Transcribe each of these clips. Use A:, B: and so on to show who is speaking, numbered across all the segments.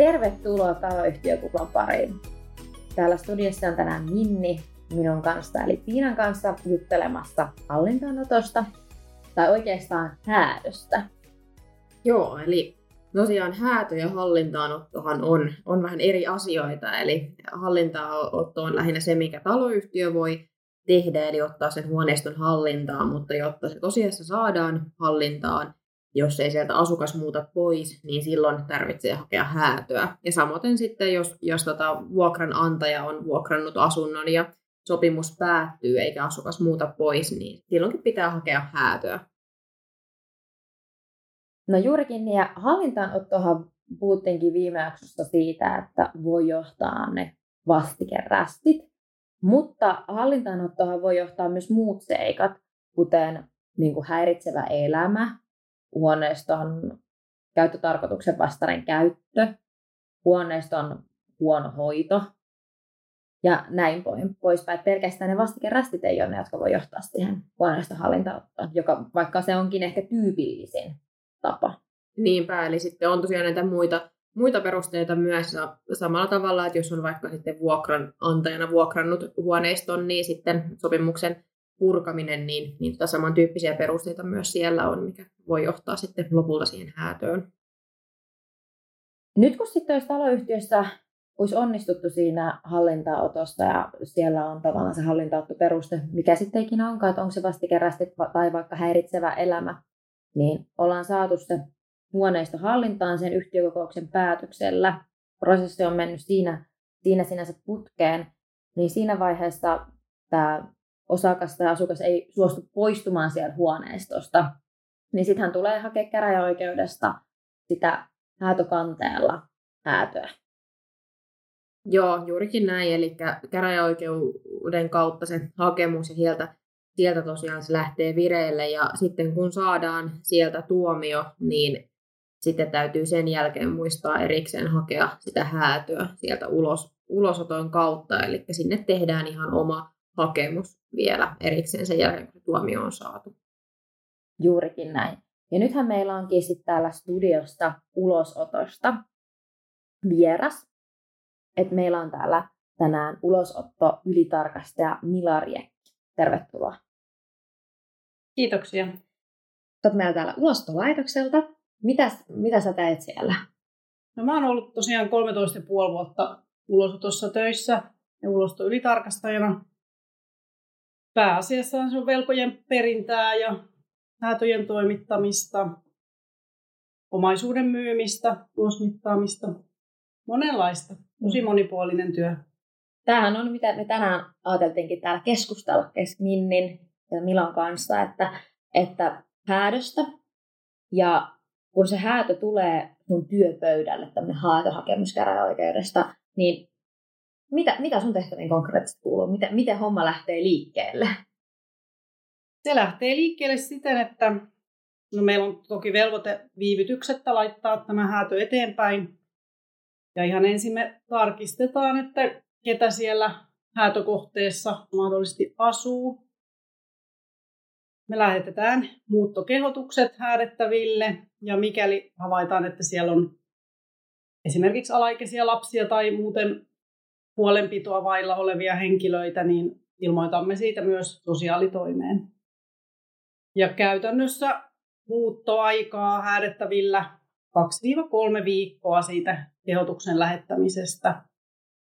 A: Tervetuloa taloyhtiökuplan pariin. Täällä studiossa on tänään Minni minun kanssa, eli Piinan kanssa juttelemassa hallintaanotosta, tai oikeastaan häädöstä.
B: Joo, eli tosiaan häätö ja hallintaanottohan on, on vähän eri asioita, eli hallintaanotto on lähinnä se, mikä taloyhtiö voi tehdä, eli ottaa sen huoneiston hallintaan, mutta jotta se tosiaan saadaan hallintaan, jos ei sieltä asukas muuta pois, niin silloin tarvitsee hakea häätöä. Ja samoin sitten, jos, jos tota vuokranantaja on vuokrannut asunnon ja sopimus päättyy eikä asukas muuta pois, niin silloinkin pitää hakea häätöä.
A: No juurikin, niin ja hallintaanottohan puhuttiinkin viime jaksosta siitä, että voi johtaa ne vastikerästit, mutta hallintaanottohan voi johtaa myös muut seikat, kuten niin kuin häiritsevä elämä, huoneiston käyttötarkoituksen vastainen käyttö, huoneiston huono hoito ja näin poispäin. Pelkästään ne vastikerästit ei ole ne, jotka voi johtaa siihen huoneiston hallintaottoon, joka vaikka se onkin ehkä tyypillisin tapa.
B: Niinpä, eli sitten on tosiaan näitä muita, muita perusteita myös samalla tavalla, että jos on vaikka sitten vuokranantajana vuokrannut huoneiston, niin sitten sopimuksen purkaminen, niin, niin tota samantyyppisiä perusteita myös siellä on, mikä voi johtaa sitten lopulta siihen häätöön.
A: Nyt kun sitten olisi taloyhtiössä olisi onnistuttu siinä hallintaotosta ja siellä on tavallaan se hallintaottoperuste, mikä sitten ikinä onkaan, että onko se vastikerästi tai vaikka häiritsevä elämä, niin ollaan saatu se huoneisto hallintaan sen yhtiökokouksen päätöksellä. Prosessi on mennyt siinä, siinä sinänsä putkeen, niin siinä vaiheessa tämä osakas tai asukas ei suostu poistumaan sieltä huoneistosta, niin sitten hän tulee hakea käräjäoikeudesta sitä häätökanteella häätöä.
B: Joo, juurikin näin. Eli käräjäoikeuden kautta se hakemus ja sieltä, sieltä tosiaan se lähtee vireille. Ja sitten kun saadaan sieltä tuomio, niin sitten täytyy sen jälkeen muistaa erikseen hakea sitä häätöä sieltä ulos, ulosoton kautta. Eli sinne tehdään ihan oma hakemus vielä erikseen sen jälkeen, kun tuomio on saatu.
A: Juurikin näin. Ja nythän meillä onkin sitten täällä studiosta ulosotosta vieras. Että meillä on täällä tänään ulosotto ylitarkastaja Milarie. Tervetuloa.
C: Kiitoksia.
A: Olet meillä täällä ulostolaitokselta. Mitäs, mitä sä teet siellä?
C: No mä oon ollut tosiaan 13,5 vuotta ulosotossa töissä ja ulosto ylitarkastajana pääasiassa se on velkojen perintää ja häätöjen toimittamista, omaisuuden myymistä, ulosmittaamista, monenlaista, tosi mm. monipuolinen työ.
A: Tämähän on, mitä me tänään ajateltiinkin täällä keskustella Minnin ja Milan kanssa, että, että häädöstä ja kun se häätö tulee sun työpöydälle, tämmöinen häätöhakemus käräjäoikeudesta, niin mitä, mitä sun tehtäviin konkreettisesti kuuluu? Miten, miten homma lähtee liikkeelle?
C: Se lähtee liikkeelle siten, että no meillä on toki velvoite viivytyksettä laittaa tämä häätö eteenpäin. Ja ihan ensin me tarkistetaan, että ketä siellä häätökohteessa mahdollisesti asuu. Me lähetetään muuttokehotukset häädettäville ja mikäli havaitaan, että siellä on esimerkiksi alaikäisiä lapsia tai muuten huolenpitoa vailla olevia henkilöitä, niin ilmoitamme siitä myös sosiaalitoimeen. Ja käytännössä muuttoaikaa häädettävillä 2-3 viikkoa siitä kehotuksen lähettämisestä.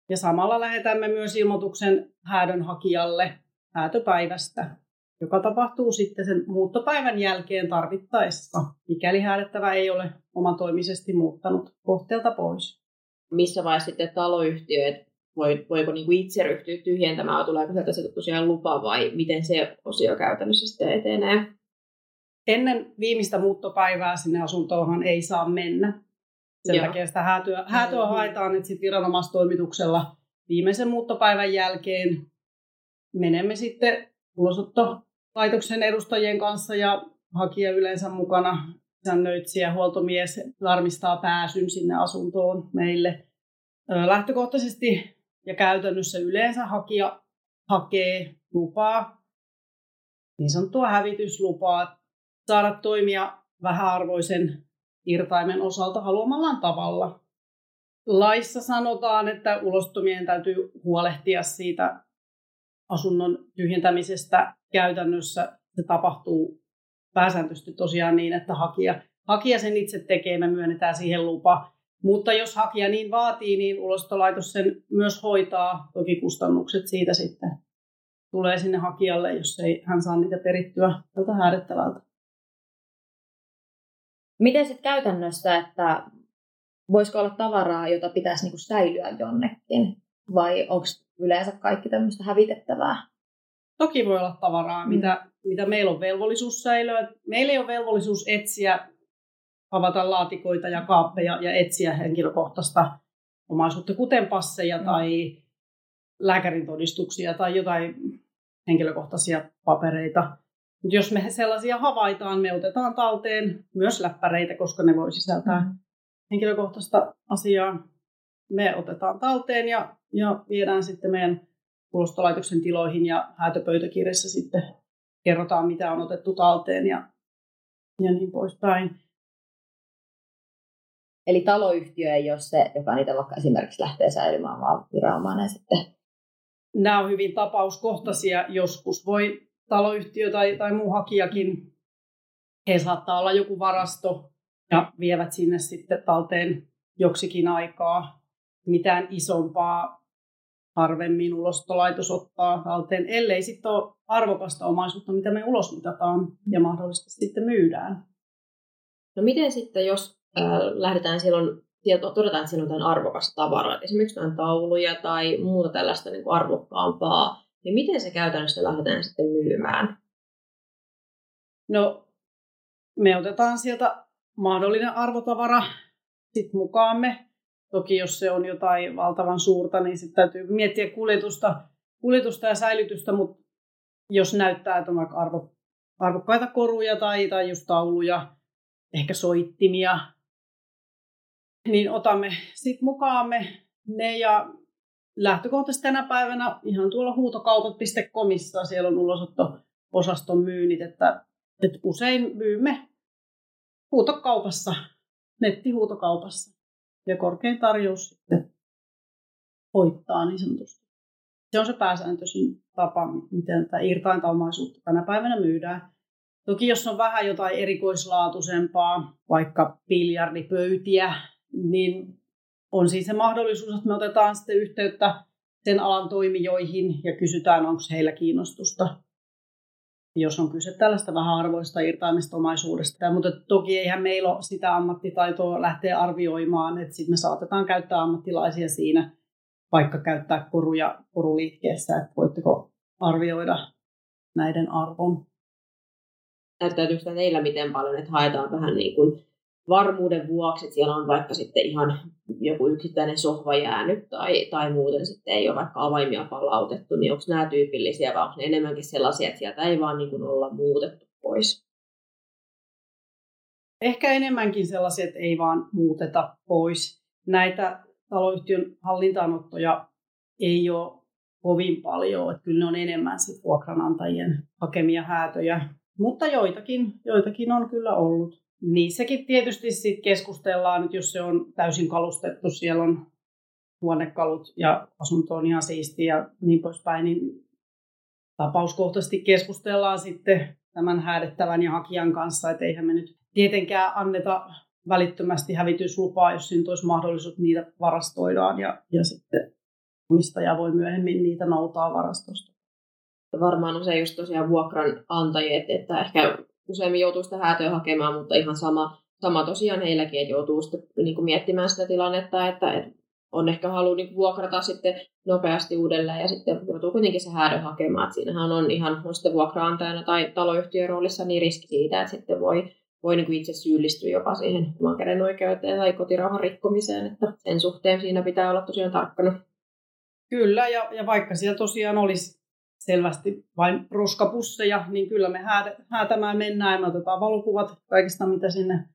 C: Ja samalla lähetämme myös ilmoituksen häädön hakijalle häätöpäivästä, joka tapahtuu sitten sen muuttopäivän jälkeen tarvittaessa, mikäli häädettävä ei ole omatoimisesti muuttanut kohteelta pois.
B: Missä vaiheessa sitten taloyhtiöt voi, voiko niin kuin itse ryhtyä tyhjentämään, tuleeko sieltä se tosiaan lupa vai miten se osio käytännössä sitten etenee?
C: Ennen viimeistä muuttopäivää sinne asuntoonhan ei saa mennä. Sen Joo. takia sitä häätöä, häätöä mm-hmm. haetaan, että sitten viranomaistoimituksella viimeisen muuttopäivän jälkeen menemme sitten ulosottolaitoksen edustajien kanssa ja hakija yleensä mukana säännöitsijä, huoltomies varmistaa pääsyn sinne asuntoon meille. Lähtökohtaisesti ja käytännössä yleensä hakija hakee lupaa, niin sanottua hävityslupaa, saada toimia vähäarvoisen irtaimen osalta haluamallaan tavalla. laissa sanotaan, että ulostomien täytyy huolehtia siitä asunnon tyhjentämisestä. Käytännössä se tapahtuu pääsääntöisesti tosiaan niin, että hakija, hakija sen itse tekee, me myönnetään siihen lupa. Mutta jos hakija niin vaatii, niin ulostolaitos sen myös hoitaa. Toki kustannukset siitä sitten tulee sinne hakijalle, jos ei hän saa niitä perittyä tältä häädettävältä.
A: Miten sitten käytännössä, että voisiko olla tavaraa, jota pitäisi niinku säilyä jonnekin? Vai onko yleensä kaikki tämmöistä hävitettävää?
C: Toki voi olla tavaraa, mm. mitä, mitä meillä on velvollisuus säilyä. Meillä ei ole velvollisuus etsiä, avata laatikoita ja kaappeja ja etsiä henkilökohtaista omaisuutta, kuten passeja mm. tai lääkärin todistuksia tai jotain henkilökohtaisia papereita. Mutta jos me sellaisia havaitaan, me otetaan talteen myös läppäreitä, koska ne voi sisältää mm. henkilökohtaista asiaa. Me otetaan talteen ja, ja viedään sitten meidän ulostolaitoksen tiloihin ja häätöpöytäkirjassa sitten kerrotaan, mitä on otettu talteen ja, ja niin poispäin.
A: Eli taloyhtiö ei ole se, joka niitä vaikka esimerkiksi lähtee säilymään, vaan viranomainen sitten.
C: Nämä on hyvin tapauskohtaisia. Joskus voi taloyhtiö tai, tai muu hakijakin, he saattaa olla joku varasto ja vievät sinne sitten talteen joksikin aikaa. Mitään isompaa harvemmin ulostolaitos ottaa talteen, ellei sitten ole arvokasta omaisuutta, mitä me ulosmitataan ja mahdollisesti sitten myydään.
B: No miten sitten, jos äh, lähdetään silloin, sieltä todetaan, että siinä on jotain arvokasta tavaraa, esimerkiksi jotain tauluja tai muuta tällaista niin kuin arvokkaampaa, niin miten se käytännössä lähdetään sitten myymään?
C: No, me otetaan sieltä mahdollinen arvotavara sit mukaamme. Toki jos se on jotain valtavan suurta, niin sitten täytyy miettiä kuljetusta, kuljetusta ja säilytystä, mutta jos näyttää, että on vaikka arvo, arvokkaita koruja tai, tai just tauluja, ehkä soittimia, niin otamme sitten mukaamme ne ja lähtökohtaisesti tänä päivänä ihan tuolla huutokaupat.comissa siellä on ulosotto-osaston myynnit, että, että usein myymme huutokaupassa, nettihuutokaupassa ja korkein tarjous sitten hoittaa niin sanotusti. Se on se pääsääntöisin tapa, miten tätä irtainta omaisuutta tänä päivänä myydään. Toki jos on vähän jotain erikoislaatuisempaa, vaikka biljardipöytiä, niin on siis se mahdollisuus, että me otetaan sitten yhteyttä sen alan toimijoihin ja kysytään, onko heillä kiinnostusta, jos on kyse tällaista vähän arvoista irtaimista omaisuudesta. Mutta toki eihän meillä ole sitä ammattitaitoa lähteä arvioimaan, että sitten me saatetaan käyttää ammattilaisia siinä, vaikka käyttää koruja koruliikkeessä, että voitteko arvioida näiden arvon.
B: Näyttäytyykö teillä miten paljon, että haetaan vähän niin kuin varmuuden vuoksi, että siellä on vaikka sitten ihan joku yksittäinen sohva jäänyt tai, tai muuten sitten ei ole vaikka avaimia palautettu, niin onko nämä tyypillisiä vai onko ne enemmänkin sellaisia, että sieltä ei vaan niin kuin olla muutettu pois?
C: Ehkä enemmänkin sellaisia, että ei vaan muuteta pois. Näitä taloyhtiön hallintaanottoja ei ole kovin paljon, että kyllä ne on enemmän vuokranantajien hakemia häätöjä, mutta joitakin, joitakin on kyllä ollut niissäkin tietysti sit keskustellaan, että jos se on täysin kalustettu, siellä on huonekalut ja asunto on ihan siisti ja niin poispäin, niin tapauskohtaisesti keskustellaan sitten tämän häädettävän ja hakijan kanssa, että eihän me nyt tietenkään anneta välittömästi hävityslupaa, jos siinä olisi mahdollisuus, niitä varastoidaan ja, ja sitten omistaja voi myöhemmin niitä noutaa varastosta.
B: Varmaan usein just tosiaan vuokranantajat, että ehkä useimmin joutuu sitä häätöä hakemaan, mutta ihan sama, sama tosiaan heilläkin, että joutuu sitten niin kuin miettimään sitä tilannetta, että, että on ehkä halu niin vuokrata sitten nopeasti uudelleen ja sitten joutuu kuitenkin se häädön hakemaan. Että siinähän on ihan on sitten vuokraantajana tai taloyhtiön roolissa niin riski siitä, että sitten voi, voi niin itse syyllistyä jopa siihen oman käden oikeuteen tai kotirauhan rikkomiseen, että sen suhteen siinä pitää olla tosiaan tarkkana.
C: Kyllä, ja, ja vaikka siellä tosiaan olisi selvästi vain roskapusseja, niin kyllä me häätämään mennään ja me otetaan valokuvat kaikista, mitä sinne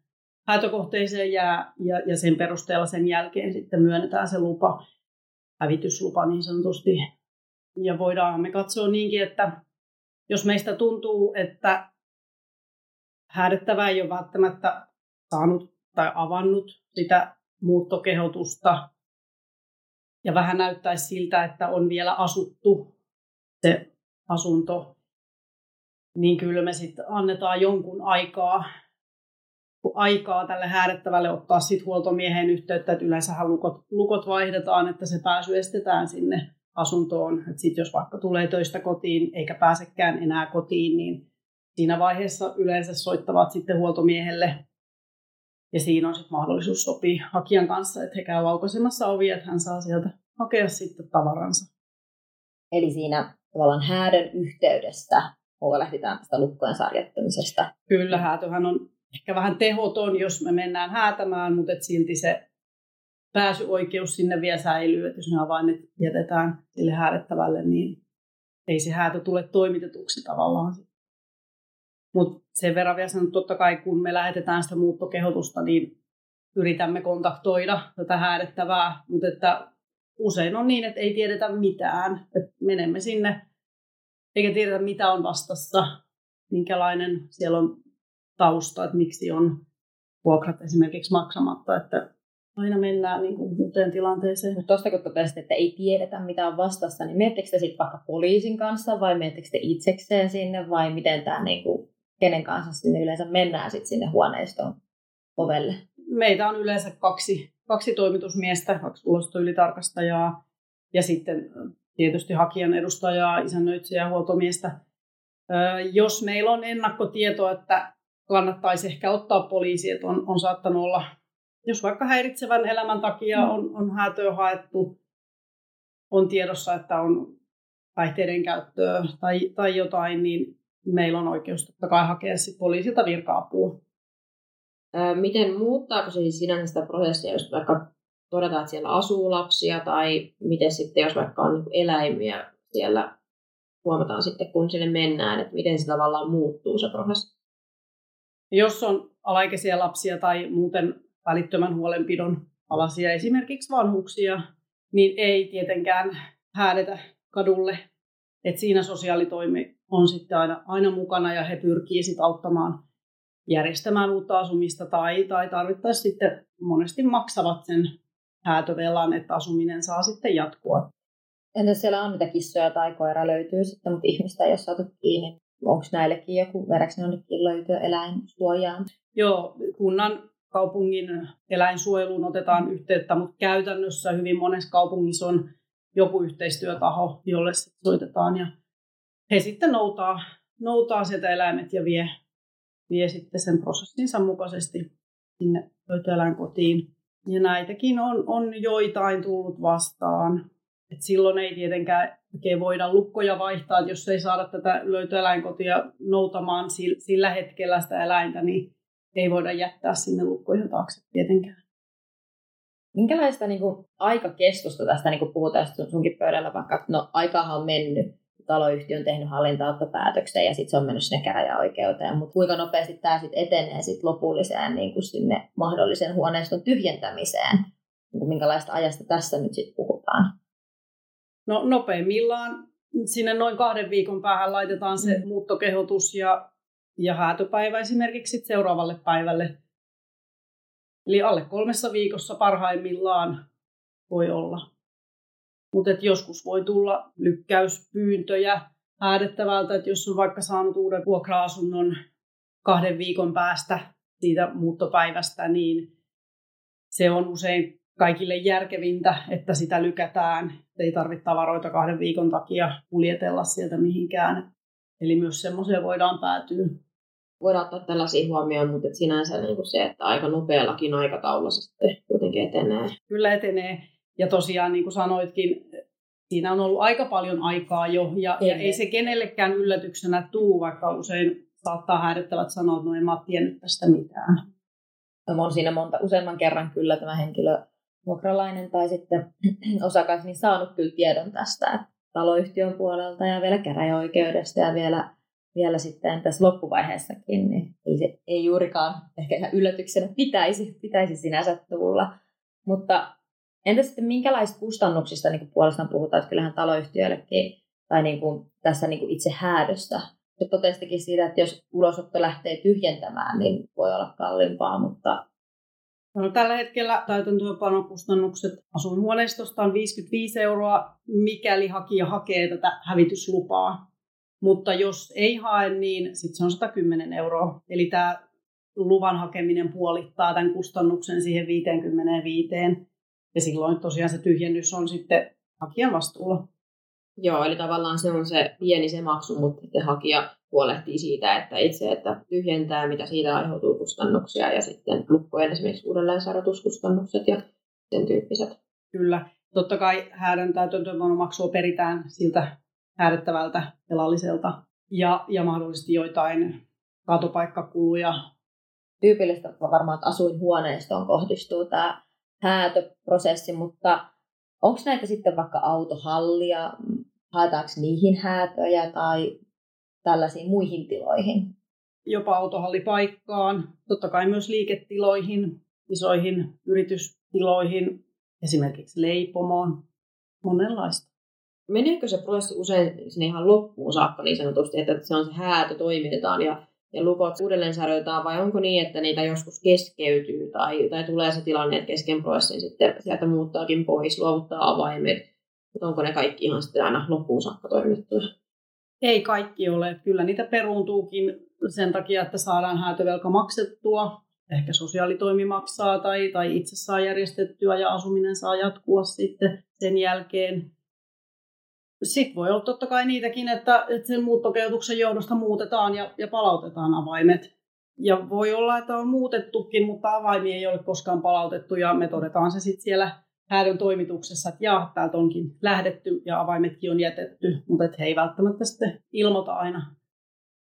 C: häätökohteeseen jää ja, ja sen perusteella sen jälkeen sitten myönnetään se lupa, hävityslupa niin sanotusti. Ja voidaan me katsoa niinkin, että jos meistä tuntuu, että häädettävä ei ole välttämättä saanut tai avannut sitä muuttokehotusta ja vähän näyttäisi siltä, että on vielä asuttu se asunto, niin kyllä me sitten annetaan jonkun aikaa, aikaa tälle häädettävälle ottaa sitten huoltomiehen yhteyttä, että yleensähän lukot, lukot vaihdetaan, että se pääsy estetään sinne asuntoon. Sitten jos vaikka tulee töistä kotiin eikä pääsekään enää kotiin, niin siinä vaiheessa yleensä soittavat sitten huoltomiehelle ja siinä on sitten mahdollisuus sopia hakijan kanssa, että he käy aukaisemassa ovia, että hän saa sieltä hakea sitten tavaransa.
A: Eli siinä tavallaan häädön yhteydestä huolehditaan tästä lukkojen sarjattamisesta.
C: Kyllä, häätöhän on ehkä vähän tehoton, jos me mennään häätämään, mutta et silti se pääsyoikeus sinne vielä säilyy, että jos ne avaimet jätetään sille häädettävälle, niin ei se häätö tule toimitetuksi tavallaan. Mutta sen verran vielä sanon, totta kai kun me lähetetään sitä muuttokehotusta, niin yritämme kontaktoida tätä häädettävää, mutta että usein on niin, että ei tiedetä mitään. Että menemme sinne, eikä tiedetä mitä on vastassa, minkälainen siellä on tausta, että miksi on vuokrat esimerkiksi maksamatta, että aina mennään niin kuin uuteen tilanteeseen.
A: Mutta tuosta kun totesit, että ei tiedetä mitä on vastassa, niin miettikö te sitten vaikka poliisin kanssa vai miettikö te itsekseen sinne vai miten tämä, niin kuin, kenen kanssa sinne yleensä mennään sitten sinne huoneiston ovelle?
C: Meitä on yleensä kaksi, kaksi toimitusmiestä, kaksi ulostoylitarkastajaa ja sitten tietysti hakijan edustajaa, isännöitsijä ja huoltomiestä. Jos meillä on ennakkotieto, että kannattaisi ehkä ottaa poliisi, että on, on saattanut olla, jos vaikka häiritsevän elämän takia mm. on, on häätöä haettu, on tiedossa, että on päihteiden käyttöä tai, tai jotain, niin meillä on oikeus totta kai hakea sit poliisilta virka-apua.
B: Miten muuttaako se siis sinänsä sitä prosessia, jos vaikka todetaan, että siellä asuu lapsia, tai miten sitten, jos vaikka on niinku eläimiä siellä, huomataan sitten, kun sinne mennään, että miten se tavallaan muuttuu se prosessi?
C: Jos on alaikäisiä lapsia tai muuten välittömän huolenpidon alaisia, esimerkiksi vanhuksia, niin ei tietenkään häädetä kadulle. Et siinä sosiaalitoimi on sitten aina, aina mukana ja he pyrkii sitten auttamaan järjestämään uutta asumista tai, tai tarvittaessa sitten monesti maksavat sen häätövelan, että asuminen saa sitten jatkua.
A: Entä siellä on niitä kissoja tai koira löytyy sitten, mutta ihmistä ei ole saatu kiinni? onko näillekin joku, vedäkö jonnekin löytyä eläinsuojaan?
C: Joo, kunnan kaupungin eläinsuojeluun otetaan yhteyttä, mutta käytännössä hyvin monessa kaupungissa on joku yhteistyötaho, jolle soitetaan ja he sitten noutaa, noutaa sieltä eläimet ja vie, vie sitten sen prosessinsa mukaisesti sinne löytöeläinkotiin. Ja näitäkin on, on joitain tullut vastaan. Et silloin ei tietenkään oikein voida lukkoja vaihtaa, jos ei saada tätä löytöeläinkotia noutamaan sillä hetkellä sitä eläintä, niin ei voida jättää sinne lukkojen taakse tietenkään.
A: Minkälaista niin kuin, aikakestosta tästä niin kuin puhutaan sunkin pöydällä, vaikka no, aikaahan on mennyt, taloyhtiö on tehnyt hallintaattopäätöksen ja sitten se on mennyt sinne käräjäoikeuteen, mutta kuinka nopeasti tämä sitten etenee sit lopulliseen niin kuin sinne mahdollisen huoneiston tyhjentämiseen? Niin kuin, minkälaista ajasta tässä nyt sitten puhutaan?
C: No nopeimmillaan sinne noin kahden viikon päähän laitetaan se mm. muuttokehotus ja, ja häätöpäivä esimerkiksi seuraavalle päivälle. Eli alle kolmessa viikossa parhaimmillaan voi olla. Mutta joskus voi tulla lykkäyspyyntöjä häädettävältä, että jos on vaikka saanut uuden vuokra-asunnon kahden viikon päästä siitä muuttopäivästä, niin se on usein kaikille järkevintä, että sitä lykätään. Ei tarvitse tavaroita kahden viikon takia kuljetella sieltä mihinkään. Eli myös semmoiseen voidaan päätyä.
B: Voidaan ottaa tällaisia huomioon, mutta sinänsä niin kuin se, että aika nopeallakin aikataululla se sitten kuitenkin etenee.
C: Kyllä etenee. Ja tosiaan, niin kuin sanoitkin, siinä on ollut aika paljon aikaa jo, ja, ja ei se kenellekään yllätyksenä tuu, vaikka usein saattaa häädettävät sanoa, että no en mä tiennyt tästä mitään.
A: No, on siinä monta, useamman kerran kyllä tämä henkilö vuokralainen tai sitten osakas niin saanut kyllä tiedon tästä taloyhtiön puolelta ja vielä käräjäoikeudesta ja vielä, vielä sitten tässä loppuvaiheessakin, niin ei, se, ei juurikaan ehkä ihan yllätyksenä pitäisi, pitäisi sinänsä tulla. Mutta entä sitten minkälaisista kustannuksista niin puolestaan puhutaan, että kyllähän taloyhtiöillekin tai niin kuin tässä niin kuin itse häädöstä se totesikin siitä, että jos ulosotto lähtee tyhjentämään, niin voi olla kalliimpaa, mutta
C: No, tällä hetkellä täytäntöönpanokustannukset asuinhuoneistosta on 55 euroa, mikäli hakija hakee tätä hävityslupaa. Mutta jos ei hae, niin sitten se on 110 euroa. Eli tämä luvan hakeminen puolittaa tämän kustannuksen siihen 55. Ja silloin tosiaan se tyhjennys on sitten hakijan vastuulla.
B: Joo, eli tavallaan se on se pieni se maksu, mutta sitten hakija huolehtii siitä, että itse että tyhjentää, mitä siitä aiheutuu kustannuksia ja sitten lukkojen esimerkiksi uudelleen sarotuskustannukset ja sen tyyppiset.
C: Kyllä. Totta kai häädön täytäntöönpanomaksua peritään siltä häädettävältä velalliselta ja, ja mahdollisesti joitain katopaikkakuluja.
A: Tyypillistä varmaan, että asuinhuoneistoon kohdistuu tämä häätöprosessi, mutta onko näitä sitten vaikka autohallia, haetaanko niihin häätöjä tai tällaisiin muihin tiloihin?
C: Jopa autohallipaikkaan, totta kai myös liiketiloihin, isoihin yritystiloihin, esimerkiksi leipomoon, monenlaista.
B: Meneekö se prosessi usein sinne ihan loppuun saakka niin sanotusti, että se on se häätö, toimitetaan ja, ja lukot uudelleen särjöitään, vai onko niin, että niitä joskus keskeytyy tai, tai tulee se tilanne, että kesken prosessin sitten sieltä muuttaakin pois, luovuttaa avaimet, mutta onko ne kaikki ihan sitten aina loppuun saakka toimitettuja?
C: Ei kaikki ole. Kyllä niitä peruuntuukin sen takia, että saadaan häätövelka maksettua. Ehkä sosiaalitoimi maksaa tai, tai itse saa järjestettyä ja asuminen saa jatkua sitten sen jälkeen. Sitten voi olla totta kai niitäkin, että, että sen muuttokeutuksen johdosta muutetaan ja, ja palautetaan avaimet. Ja voi olla, että on muutettukin, mutta avaimia ei ole koskaan palautettu ja me todetaan se sitten siellä häädön toimituksessa, että jaa, täältä onkin lähdetty ja avaimetkin on jätetty, mutta he ei välttämättä sitten ilmoita aina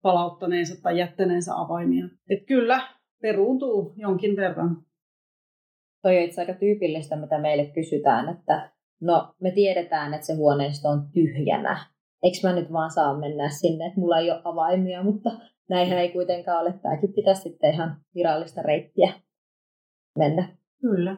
C: palauttaneensa tai jättäneensä avaimia. Et kyllä, peruuntuu jonkin verran.
A: Toi on itse aika tyypillistä, mitä meille kysytään, että no me tiedetään, että se huoneisto on tyhjänä. Eikö mä nyt vaan saa mennä sinne, että mulla ei ole avaimia, mutta näinhän ei kuitenkaan ole. Tämäkin pitäisi sitten ihan virallista reittiä mennä.
C: Kyllä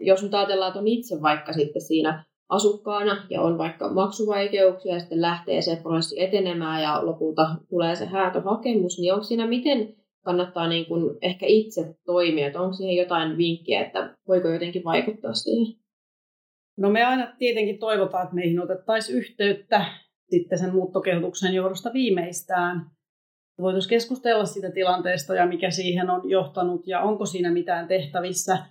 B: jos nyt ajatellaan, että on itse vaikka sitten siinä asukkaana ja on vaikka maksuvaikeuksia ja sitten lähtee se prosessi etenemään ja lopulta tulee se häätöhakemus, niin onko siinä miten kannattaa niin kuin ehkä itse toimia, että onko siihen jotain vinkkiä, että voiko jotenkin vaikuttaa siihen?
C: No me aina tietenkin toivotaan, että meihin otettaisiin yhteyttä sitten sen muuttokehotuksen johdosta viimeistään. Voitaisiin keskustella siitä tilanteesta ja mikä siihen on johtanut ja onko siinä mitään tehtävissä –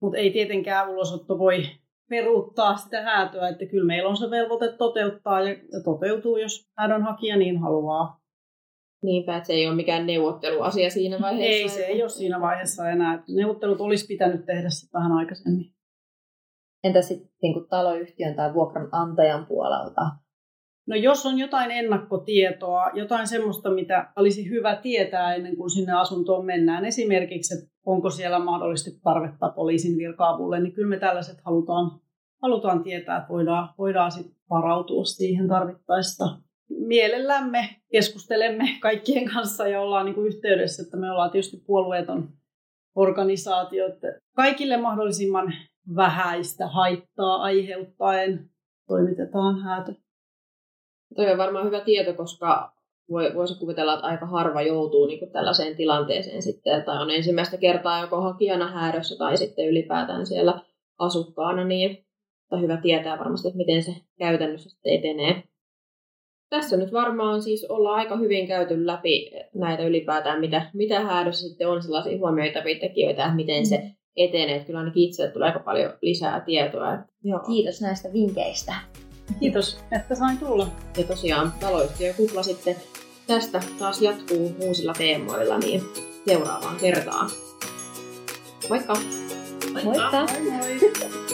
C: mutta ei tietenkään ulosotto voi peruuttaa sitä häätöä, että kyllä meillä on se velvoite toteuttaa ja toteutuu, jos hakija niin haluaa.
B: Niinpä, että se ei ole mikään neuvotteluasia siinä vaiheessa.
C: Ei, se ei ole siinä vaiheessa enää. Neuvottelut olisi pitänyt tehdä sitten vähän aikaisemmin.
A: Entä sitten niin taloyhtiön tai vuokranantajan puolelta?
C: No jos on jotain ennakkotietoa, jotain semmoista, mitä olisi hyvä tietää ennen kuin sinne asuntoon mennään, esimerkiksi, että onko siellä mahdollisesti tarvetta poliisin virkaavulle, niin kyllä me tällaiset halutaan, halutaan tietää, että voidaan, voidaan sitten varautua siihen tarvittaessa. Mielellämme keskustelemme kaikkien kanssa ja ollaan niin yhteydessä, että me ollaan tietysti puolueeton organisaatio, että kaikille mahdollisimman vähäistä haittaa aiheuttaen toimitetaan häätö.
B: Toi on varmaan hyvä tieto, koska voi, voisi kuvitella, että aika harva joutuu niin kuin tällaiseen tilanteeseen sitten, tai on ensimmäistä kertaa joko hakijana häädössä tai sitten ylipäätään siellä asukkaana, niin on hyvä tietää varmasti, että miten se käytännössä sitten etenee. Tässä nyt varmaan siis ollaan aika hyvin käyty läpi näitä ylipäätään, mitä, mitä häädössä sitten on sellaisia huomioitavia tekijöitä, että miten se etenee. Että kyllä ainakin itselle tulee aika paljon lisää tietoa. Että,
A: joo. Kiitos näistä vinkkeistä.
C: Kiitos, että sain tulla.
B: Ja tosiaan kupla sitten tästä taas jatkuu uusilla teemoilla, niin seuraavaan kertaan. Moikka!
A: Moikka! Moi moi!